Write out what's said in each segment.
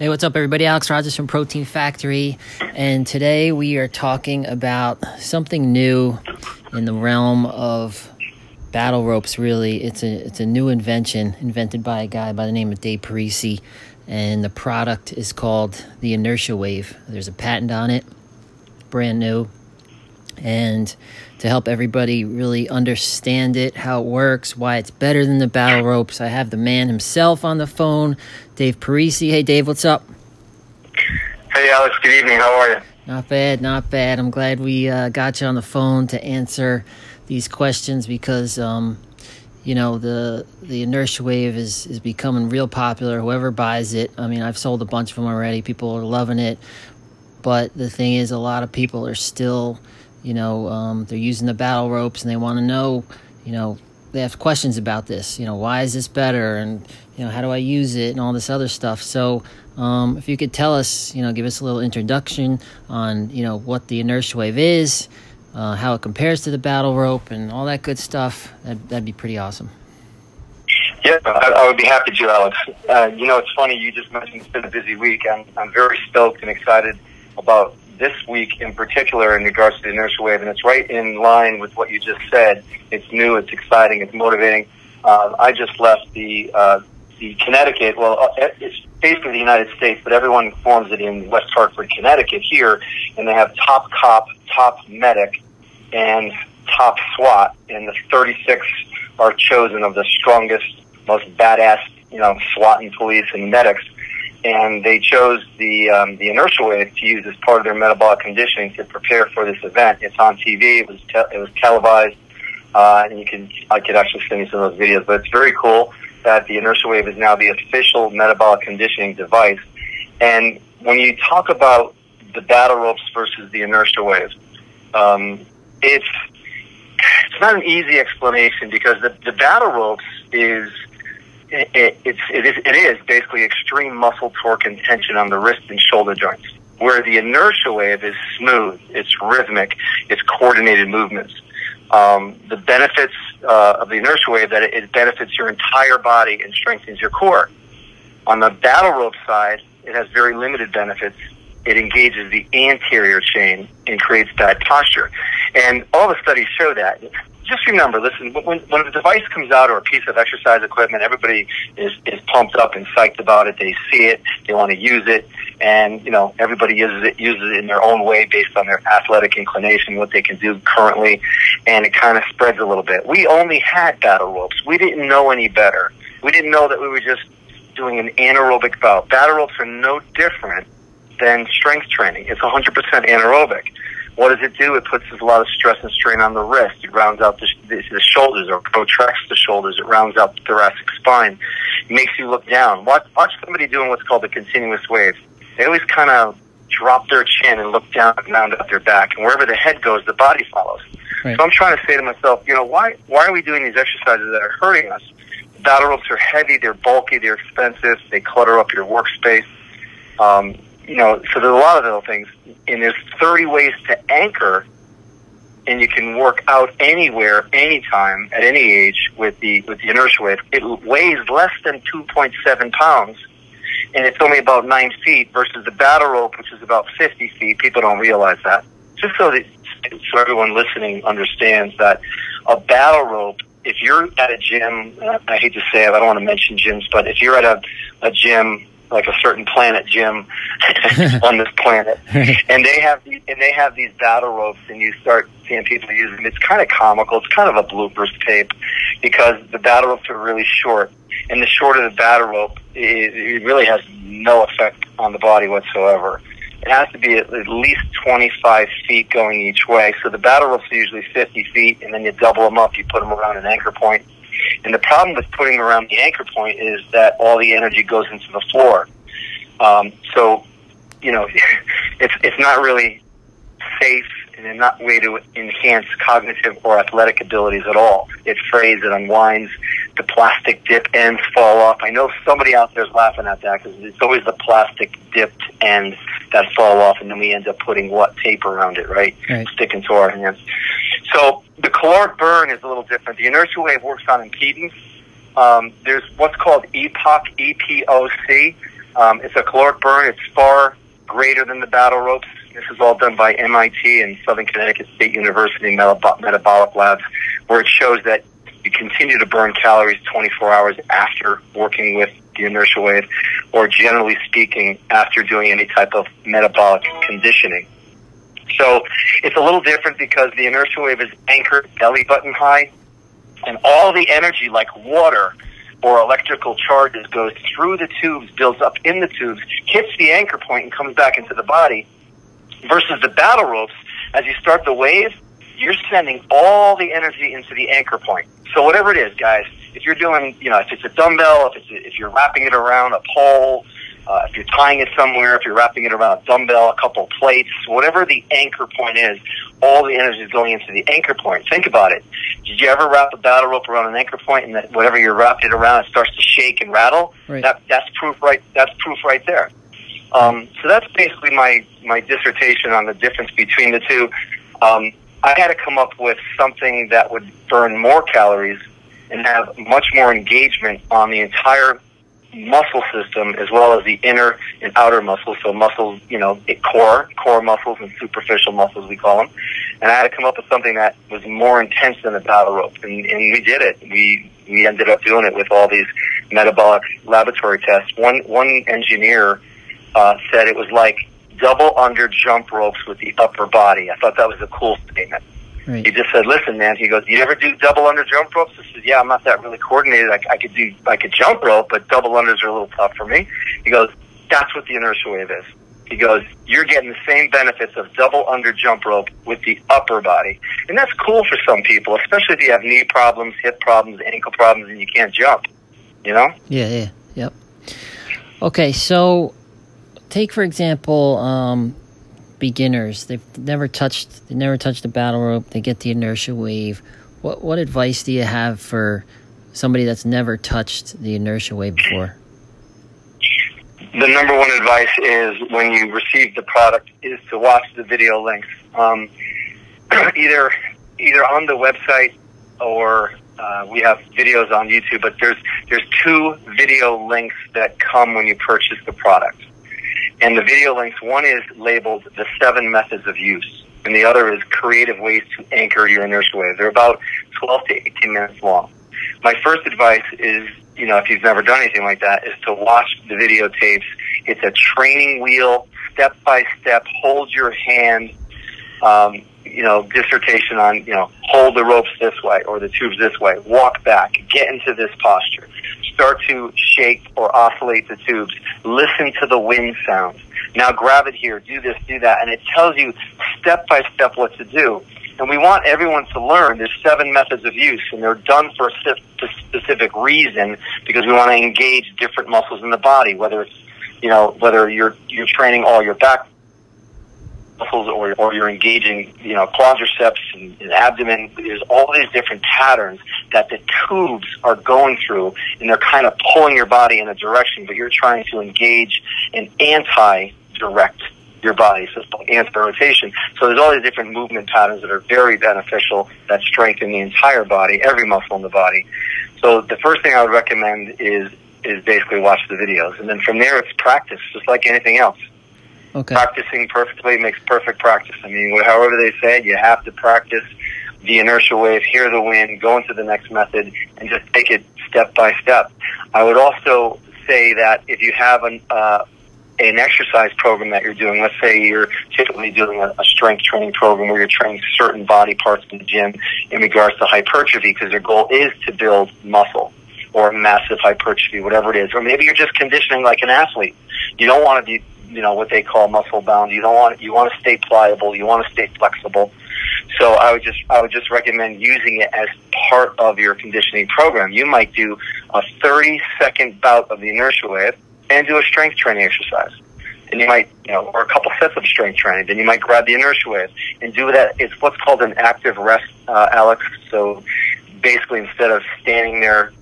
Hey, what's up, everybody? Alex Rogers from Protein Factory, and today we are talking about something new in the realm of battle ropes. Really, it's a it's a new invention invented by a guy by the name of Dave Parisi, and the product is called the Inertia Wave. There's a patent on it, brand new, and to help everybody really understand it, how it works, why it's better than the battle ropes, I have the man himself on the phone, Dave Parisi. Hey, Dave, what's up? Hey, Alex. Good evening. How are you? Not bad, not bad. I'm glad we uh, got you on the phone to answer these questions because, um, you know, the the inertia wave is is becoming real popular. Whoever buys it, I mean, I've sold a bunch of them already. People are loving it, but the thing is, a lot of people are still you know, um, they're using the battle ropes and they want to know, you know, they have questions about this. You know, why is this better? And, you know, how do I use it and all this other stuff. So, um, if you could tell us, you know, give us a little introduction on, you know, what the inertia wave is, uh, how it compares to the battle rope, and all that good stuff, that'd, that'd be pretty awesome. Yeah, I, I would be happy to, Alex. Uh, you know, it's funny, you just mentioned it's been a busy week. I'm, I'm very stoked and excited about this week in particular in regards to the inertia wave, and it's right in line with what you just said. It's new, it's exciting, it's motivating. Uh, I just left the uh, the Connecticut. Well, uh, it's basically the United States, but everyone forms it in West Hartford, Connecticut here, and they have top cop, top medic, and top SWAT, and the 36 are chosen of the strongest, most badass, you know, SWAT and police and medics and they chose the um, the inertia wave to use as part of their metabolic conditioning to prepare for this event. It's on TV. It was te- it was televised, uh, and you can I could actually send you some of those videos. But it's very cool that the inertia wave is now the official metabolic conditioning device. And when you talk about the battle ropes versus the inertia wave, um, it's it's not an easy explanation because the, the battle ropes is it, it's, it, is, it is basically extreme muscle torque and tension on the wrist and shoulder joints, where the inertia wave is smooth, it's rhythmic, it's coordinated movements. Um, the benefits uh, of the inertia wave that it, it benefits your entire body and strengthens your core. On the battle rope side, it has very limited benefits. It engages the anterior chain and creates bad posture. And all the studies show that just remember, listen, when, when a device comes out or a piece of exercise equipment, everybody is, is pumped up and psyched about it. They see it, they want to use it, and, you know, everybody uses it, uses it in their own way based on their athletic inclination, what they can do currently, and it kind of spreads a little bit. We only had battle ropes. We didn't know any better. We didn't know that we were just doing an anaerobic bout. Battle ropes are no different than strength training. It's 100% anaerobic. What does it do? It puts a lot of stress and strain on the wrist. It rounds out the, the, the shoulders or protracts the shoulders. It rounds out the thoracic spine. It makes you look down. Watch, watch somebody doing what's called a continuous wave. They always kind of drop their chin and look down and round out their back. And wherever the head goes, the body follows. Right. So I'm trying to say to myself, you know, why, why are we doing these exercises that are hurting us? Battle ropes are heavy, they're bulky, they're expensive, they clutter up your workspace. Um, you know, so there's a lot of little things. And there's 30 ways to anchor, and you can work out anywhere, anytime, at any age with the with the inertia wave. It weighs less than 2.7 pounds, and it's only about nine feet versus the battle rope, which is about 50 feet. People don't realize that. Just so that so everyone listening understands that a battle rope if you're at a gym, I hate to say it, I don't want to mention gyms, but if you're at a, a gym like a certain planet gym on this planet, and they have these, and they have these battle ropes, and you start seeing people use them. It's kind of comical. It's kind of a bloopers tape because the battle ropes are really short, and the shorter the battle rope, it, it really has no effect on the body whatsoever. It has to be at least 25 feet going each way. So the battle ropes are usually 50 feet, and then you double them up. You put them around an anchor point and the problem with putting them around the anchor point is that all the energy goes into the floor. Um, so, you know, it's it's not really safe and not way to enhance cognitive or athletic abilities at all. It frays, it unwinds, the plastic dip ends fall off. I know somebody out there is laughing at that because it's always the plastic dipped ends that fall off, and then we end up putting what tape around it, right? right. Sticking to our hands. So the caloric burn is a little different. The inertial wave works on impedance. Um, there's what's called EPOC, EPOC, Um, it's a caloric burn. It's far greater than the battle ropes. This is all done by MIT and Southern Connecticut State University metab- metabolic labs, where it shows that you continue to burn calories 24 hours after working with the inertia wave, or generally speaking, after doing any type of metabolic conditioning. So it's a little different because the inertia wave is anchored belly button high, and all the energy, like water or electrical charges, goes through the tubes, builds up in the tubes, hits the anchor point, and comes back into the body. Versus the battle ropes, as you start the wave, you're sending all the energy into the anchor point. So whatever it is, guys, if you're doing, you know, if it's a dumbbell, if it's if you're wrapping it around a pole, uh, if you're tying it somewhere, if you're wrapping it around a dumbbell, a couple plates, whatever the anchor point is, all the energy is going into the anchor point. Think about it. Did you ever wrap a battle rope around an anchor point, and that whatever you're wrapped it around, it starts to shake and rattle? Right. That that's proof right. That's proof right there. Um, so that's basically my my dissertation on the difference between the two. Um, I had to come up with something that would burn more calories and have much more engagement on the entire muscle system as well as the inner and outer muscles. So muscles, you know, core, core muscles and superficial muscles, we call them. And I had to come up with something that was more intense than a battle rope. And, and we did it. We, we ended up doing it with all these metabolic laboratory tests. One, one engineer, uh, said it was like double under jump ropes with the upper body. I thought that was a cool statement. Right. He just said, "Listen, man." He goes, "You ever do double under jump ropes?" I said, "Yeah, I'm not that really coordinated. I, I could do, I could jump rope, but double unders are a little tough for me." He goes, "That's what the inertia wave is." He goes, "You're getting the same benefits of double under jump rope with the upper body, and that's cool for some people, especially if you have knee problems, hip problems, ankle problems, and you can't jump. You know?" Yeah, yeah, yep. Okay, so take for example, um, beginners. They've never touched, they never touched a battle rope. They get the inertia wave. What what advice do you have for somebody that's never touched the inertia wave before? the number one advice is when you receive the product is to watch the video links. Um, either either on the website or uh, we have videos on YouTube. But there's there's two video links that come when you purchase the product, and the video links one is labeled the seven methods of use, and the other is creative ways to anchor your inertia wave. They're about 12 to 18 minutes long. My first advice is you know, if you've never done anything like that, is to watch the videotapes. It's a training wheel, step by step, hold your hand, um, you know, dissertation on, you know, hold the ropes this way or the tubes this way, walk back, get into this posture, start to shake or oscillate the tubes, listen to the wind sounds. Now grab it here, do this, do that, and it tells you step by step what to do. And we want everyone to learn. There's seven methods of use, and they're done for a specific reason because we want to engage different muscles in the body. Whether it's, you know, whether you're you're training all your back muscles or or you're engaging, you know, quadriceps and, and abdomen. There's all these different patterns that the tubes are going through, and they're kind of pulling your body in a direction, but you're trying to engage an anti-direct your body, so it's called anti-rotation. So there's all these different movement patterns that are very beneficial that strengthen the entire body, every muscle in the body. So the first thing I would recommend is is basically watch the videos, and then from there it's practice, just like anything else. Okay. Practicing perfectly makes perfect practice. I mean, however they say it, you have to practice the inertial wave, hear the wind, go into the next method, and just take it step by step. I would also say that if you have an uh, an exercise program that you're doing, let's say you're typically doing a, a strength training program where you're training certain body parts in the gym in regards to hypertrophy because your goal is to build muscle or massive hypertrophy, whatever it is. Or maybe you're just conditioning like an athlete. You don't want to be, you know, what they call muscle bound. You don't want, you want to stay pliable. You want to stay flexible. So I would just, I would just recommend using it as part of your conditioning program. You might do a 30 second bout of the inertia wave and do a strength training exercise. And you might, you know, or a couple sets of strength training. Then you might grab the inertia wave and do that. It's what's called an active rest, uh, Alex. So basically, instead of standing there,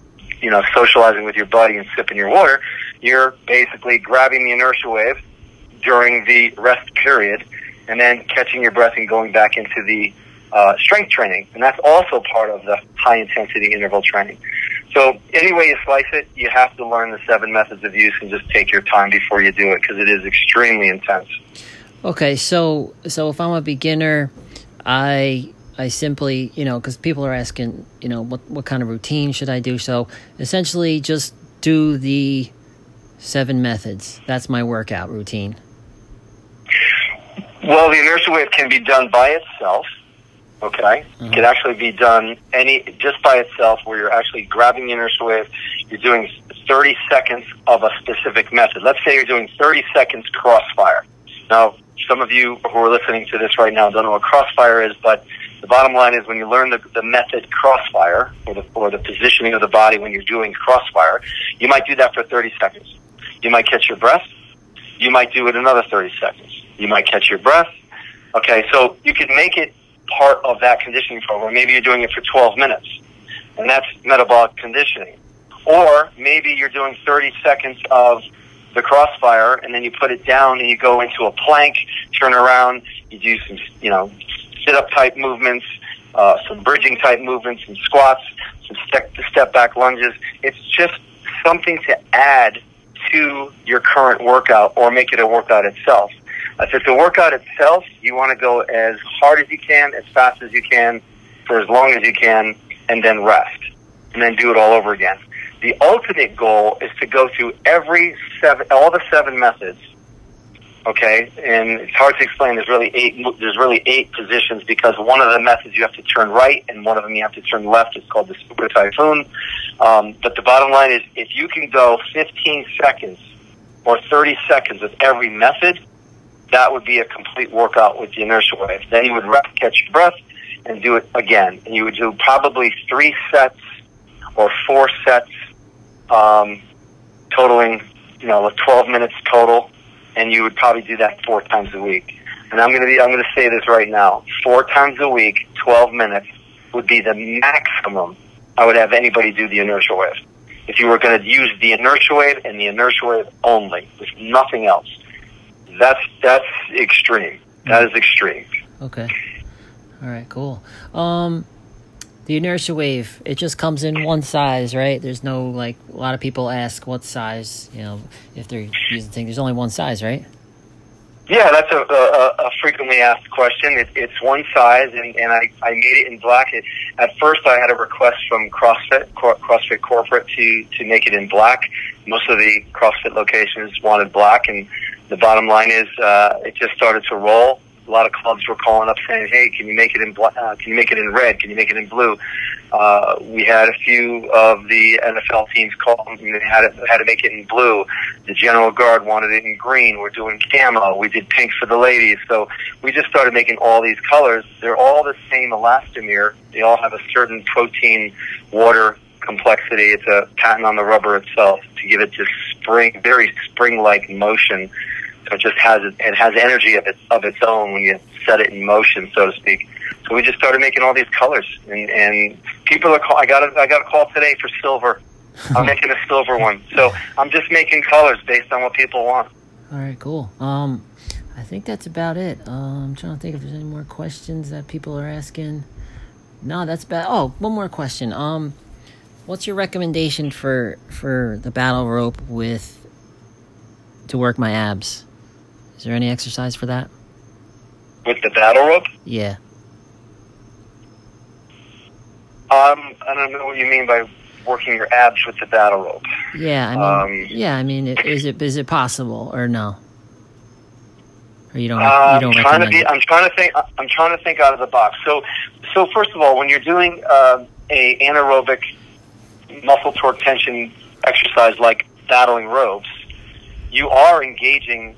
you know, socializing with your buddy and sipping your water, you're basically grabbing the inertia wave during the rest period, and then catching your breath and going back into the uh, strength training. And that's also part of the high intensity interval training. So any way you slice it, you have to learn the seven methods of use and just take your time before you do it because it is extremely intense. Okay, so so if I'm a beginner, I I simply you know because people are asking you know what what kind of routine should I do? So essentially, just do the seven methods. That's my workout routine. Well, the inertia wave can be done by itself. Okay, Mm-hmm. it can actually be done any just by itself, where you're actually grabbing the inertia wave. You're doing 30 seconds of a specific method. Let's say you're doing 30 seconds crossfire. Now, some of you who are listening to this right now don't know what crossfire is, but the bottom line is when you learn the, the method crossfire, or the, or the positioning of the body when you're doing crossfire, you might do that for 30 seconds. You might catch your breath. You might do it another 30 seconds. You might catch your breath. Okay, so you could make it part of that conditioning program. Maybe you're doing it for 12 minutes, and that's metabolic conditioning. Or maybe you're doing 30 seconds of the crossfire, and then you put it down and you go into a plank, turn around, you do some, you know, sit up type movements, uh, some bridging type movements, some squats, some step, step back lunges. It's just something to add to your current workout or make it a workout itself. If it's a workout itself, you want to go as hard as you can, as fast as you can, for as long as you can, and then rest. And then do it all over again. The ultimate goal is to go through every seven, all the seven methods. Okay, and it's hard to explain. There's really eight. There's really eight positions because one of the methods you have to turn right, and one of them you have to turn left. It's called the super typhoon. Um, but the bottom line is, if you can go 15 seconds or 30 seconds with every method, that would be a complete workout with the inertia wave. Then you would rest, catch your breath, and do it again. And you would do probably three sets or four sets, um, totaling, you know, like 12 minutes total. And you would probably do that four times a week. And I'm going to be, I'm going to say this right now. Four times a week, 12 minutes would be the maximum I would have anybody do the inertia wave. If you were going to use the inertia wave and the inertia wave only, with nothing else, that's that's extreme. That is extreme. Okay. All right. Cool. Um, the inertia wave it just comes in one size, right? There's no like a lot of people ask what size, you know, if they're using things. There's only one size, right? Yeah, that's a, a, a frequently asked question. It, it's one size, and, and I, I made it in black. It, at first, I had a request from CrossFit, CrossFit Corporate, to, to make it in black. Most of the CrossFit locations wanted black, and the bottom line is uh, it just started to roll. A lot of clubs were calling up saying, "Hey, can you make it in black? Uh, can you make it in red? Can you make it in blue?" Uh, we had a few of the NFL teams call and they had it, had to make it in blue. The General Guard wanted it in green. We're doing camo. We did pink for the ladies. So we just started making all these colors. They're all the same elastomer. They all have a certain protein water complexity. It's a patent on the rubber itself to give it this spring, very spring-like motion. It just has it has energy of its of its own when you set it in motion, so to speak. So we just started making all these colors, and and people are. Call, I got a, I got a call today for silver. I'm making a silver one. So I'm just making colors based on what people want. All right. Cool. Um, I think that's about it. Uh, I'm trying to think if there's any more questions that people are asking. No, that's bad. Oh, one more question. Um, what's your recommendation for for the battle rope with to work my abs? Is there any exercise for that? With the battle rope, Yeah. um, I don't know what you mean by working your abs with the battle rope. Yeah, I mean, Um, yeah, I mean, is it is it possible or no? Or you don't Uh, you I'm trying to be. it? I'm trying to think. I'm trying to think out of the box. So, so first of all, when you're doing uh, a anaerobic muscle torque tension exercise like battling ropes, you are engaging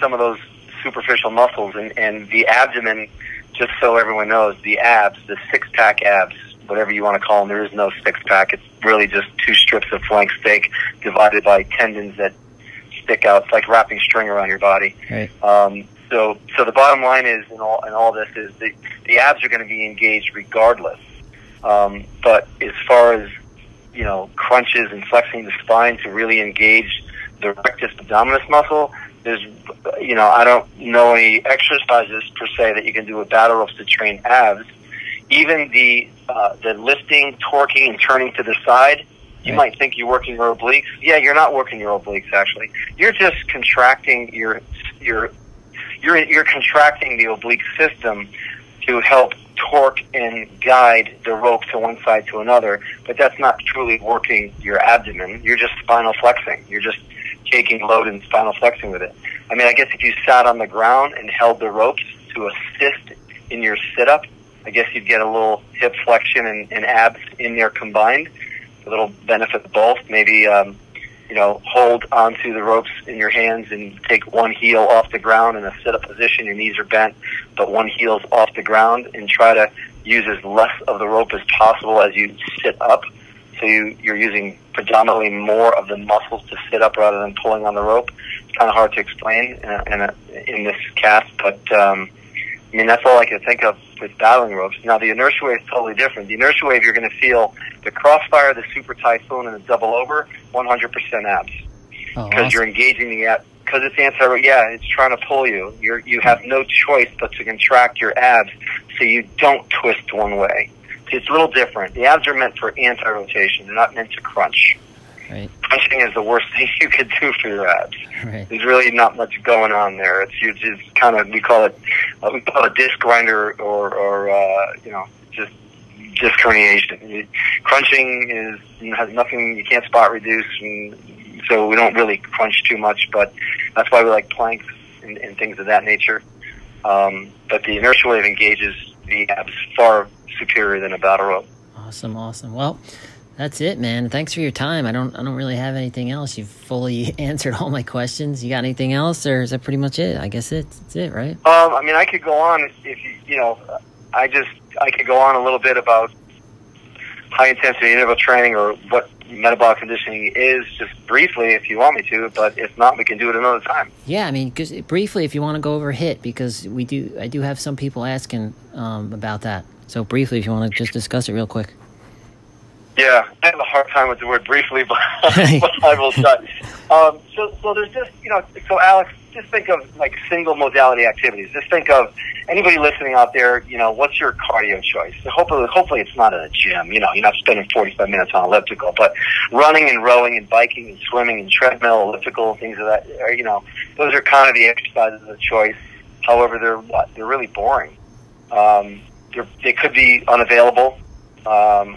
some of those superficial muscles and, and the abdomen. Just so everyone knows, the abs, the six pack abs, whatever you want to call them. There is no six pack. It's really just two strips of flank steak divided by tendons that stick out. It's like wrapping string around your body. Right. Um, so, so the bottom line is, in all, in all this, is the, the abs are going to be engaged regardless. Um, but as far as you know, crunches and flexing the spine to really engage the rectus abdominis muscle, there's, you know, I don't know any exercises per se that you can do with battle ropes to train abs. even the uh, the lifting, torquing, and turning to the side. You Right. might think you're working your obliques. Yeah, you're not working your obliques actually. You're just contracting your your you're you're contracting the oblique system to help torque and guide the rope to one side to another, but that's not truly working your abdomen. You're just spinal flexing. You're just taking load and spinal flexing with it. I mean, I guess if you sat on the ground and held the ropes to assist in your sit up, I guess you'd get a little hip flexion and, and abs in there combined. A little benefit both. Maybe um, you know, hold onto the ropes in your hands and take one heel off the ground in a sit up position. Your knees are bent, but one heel's off the ground and try to use as less of the rope as possible as you sit up. So you, you're using predominantly more of the muscles to sit up rather than pulling on the rope. It's kind of hard to explain in, a, in, a, in this cast, but um, I mean, that's all I can think of with battling ropes. Now, the inertia wave is totally different. The inertia wave, you're going to feel the crossfire, the super typhoon, and the double over, 100% abs. Oh, Because awesome. you're engaging the ab. Because it's anti, yeah, it's trying to pull you. You're, you have no choice but to contract your abs so you don't twist one way. It's a little different. The abs are meant for anti-rotation. They're not meant to crunch. right, Crunching is the worst thing you could do for your abs right. there's really not much going on there. It's you just kind of we call it uh, we call it disc grinder or or uh, you know just disc herniation. You- Crunching is has nothing. You can't spot reduce, and so we don't really crunch too much. But that's why we like planks and, and things of that nature. Um, but the inertia wave engages the abs far superior than a battle rope. Awesome, awesome. Well, that's it, man. Thanks for your time. I don't I don't really have anything else. You've fully answered all my questions. You got anything else or is that pretty much it? I guess it's that's it, right? Um, I mean, I could go on if, you, you know, I just, I could go on a little bit about high intensity interval training or what metabolic conditioning is, just briefly if you want me to, but if not, we can do it another time. Yeah, I mean, briefly, if you want to go over HIIT, because we do, I do have some people asking um, about that. So briefly, if you want to just discuss it real quick. Yeah, I have a hard time with the word briefly, but, but I will try. Um, so, so there's just, you know, so Alex, just think of like single modality activities. Just think of anybody listening out there, you know, what's your cardio choice? Hopefully, hopefully it's not in a gym, you know, you're not spending 45 minutes on elliptical, but running and rowing and biking and swimming and treadmill, elliptical, things of that, or, you know, those are kind of the exercises of choice. However, they're what? They're really boring. Um, they could be unavailable. Um,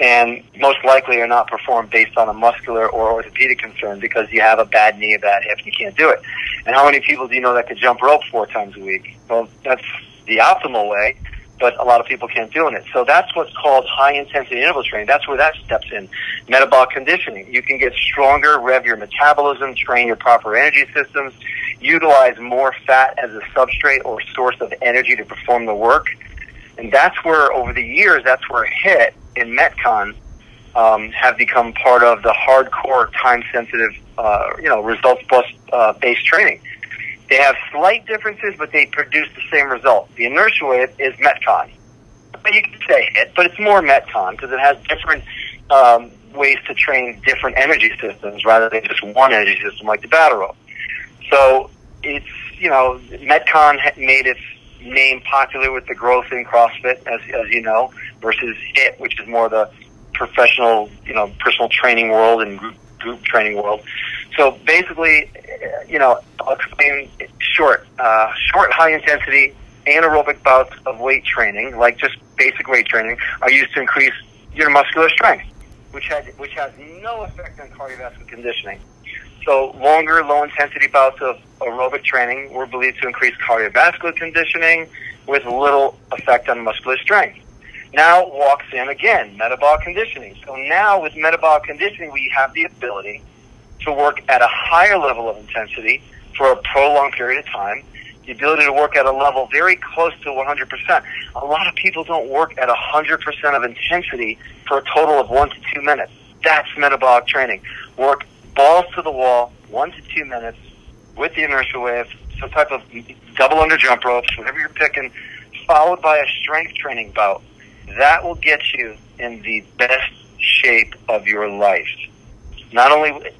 and most likely are not performed based on a muscular or orthopedic concern because you have a bad knee, a bad hip, and you can't do it. And how many people do you know that could jump rope four times a week? Well, that's the optimal way, but a lot of people can't do it. So that's what's called high intensity interval training. That's where that steps in. Metabolic conditioning. You can get stronger, rev your metabolism, train your proper energy systems, utilize more fat as a substrate or source of energy to perform the work. And that's where, over the years, that's where HIIT and Metcon um, have become part of the hardcore, time-sensitive, uh, you know, results plus uh, based training. They have slight differences, but they produce the same result. The inertia wave is Metcon. But you can say HIIT, but it's more Metcon because it has different um, ways to train different energy systems rather than just one energy system like the battle rope. So it's, you know, Metcon made its name popular with the growth in CrossFit, as, as you know, versus HIIT, which is more the professional, you know, personal training world and group, group training world. So basically, uh, you know, I'll explain short, uh, short high intensity anaerobic bouts of weight training, like just basic weight training, are used to increase your muscular strength, which has, which has no effect on cardiovascular conditioning. So longer, low intensity bouts of aerobic training were believed to increase cardiovascular conditioning with little effect on muscular strength. Now walks in again, metabolic conditioning. So now with metabolic conditioning, we have the ability to work at a higher level of intensity for a prolonged period of time. The ability to work at a level very close to 100%. A lot of people don't work at 100% of intensity for a total of one to two minutes. That's metabolic training. Work balls to the wall, one to two minutes, with the inertia wave, some type of double under jump ropes, whatever you're picking, followed by a strength training bout. That will get you in the best shape of your life. Not only,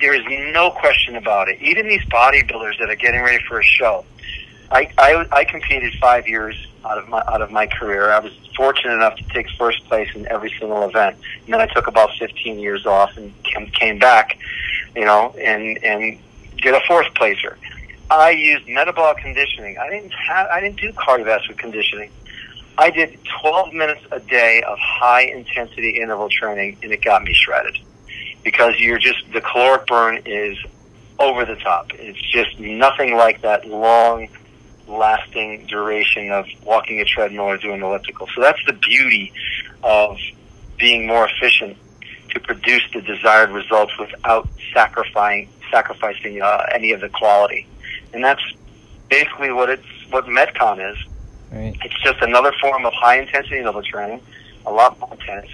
there is no question about it. Even these bodybuilders that are getting ready for a show. I, I, I competed five years out of my out of my career. I was fortunate enough to take first place in every single event, and then I took about 15 years off and came, came back, you know, and and did a fourth placer. I used metabolic conditioning. I didn't have I didn't do cardiovascular conditioning. I did 12 minutes a day of high intensity interval training, and it got me shredded because you're just the caloric burn is over the top. It's just nothing like that long lasting duration of walking a treadmill or doing elliptical. So that's the beauty of being more efficient to produce the desired results without sacrificing sacrificing uh, any of the quality. And that's basically what it's what Metcon is. Right. It's just another form of high intensity interval training, a lot more intense,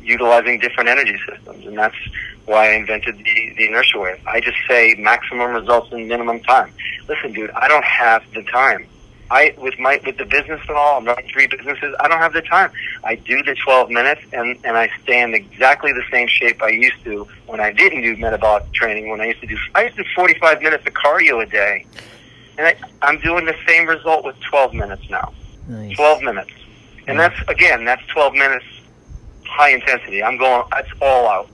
utilizing different energy systems, and that's why I invented the, the inertia wave. I just say maximum results in minimum time. Listen, dude, I don't have the time. I with my with the business and all, I'm running three businesses. I don't have the time. I do the 12 minutes, and and I stay in exactly the same shape I used to when I didn't do metabolic training. When I used to do, I used to do 45 minutes of cardio a day, and I, I'm doing the same result with 12 minutes now. Nice. 12 minutes, and that's again, that's 12 minutes high intensity. I'm going. That's all out.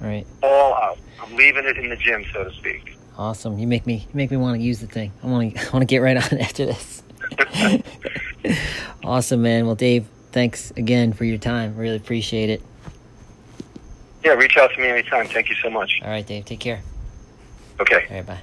Right. All out. I'm leaving it in the gym, so to speak. Awesome. You make me you make me want to use the thing. I want to I want to get right on after this. awesome, man. Well, Dave, thanks again for your time. Really appreciate it. Yeah, reach out to me anytime. Thank you so much. All right, Dave. Take care. Okay. All right, bye.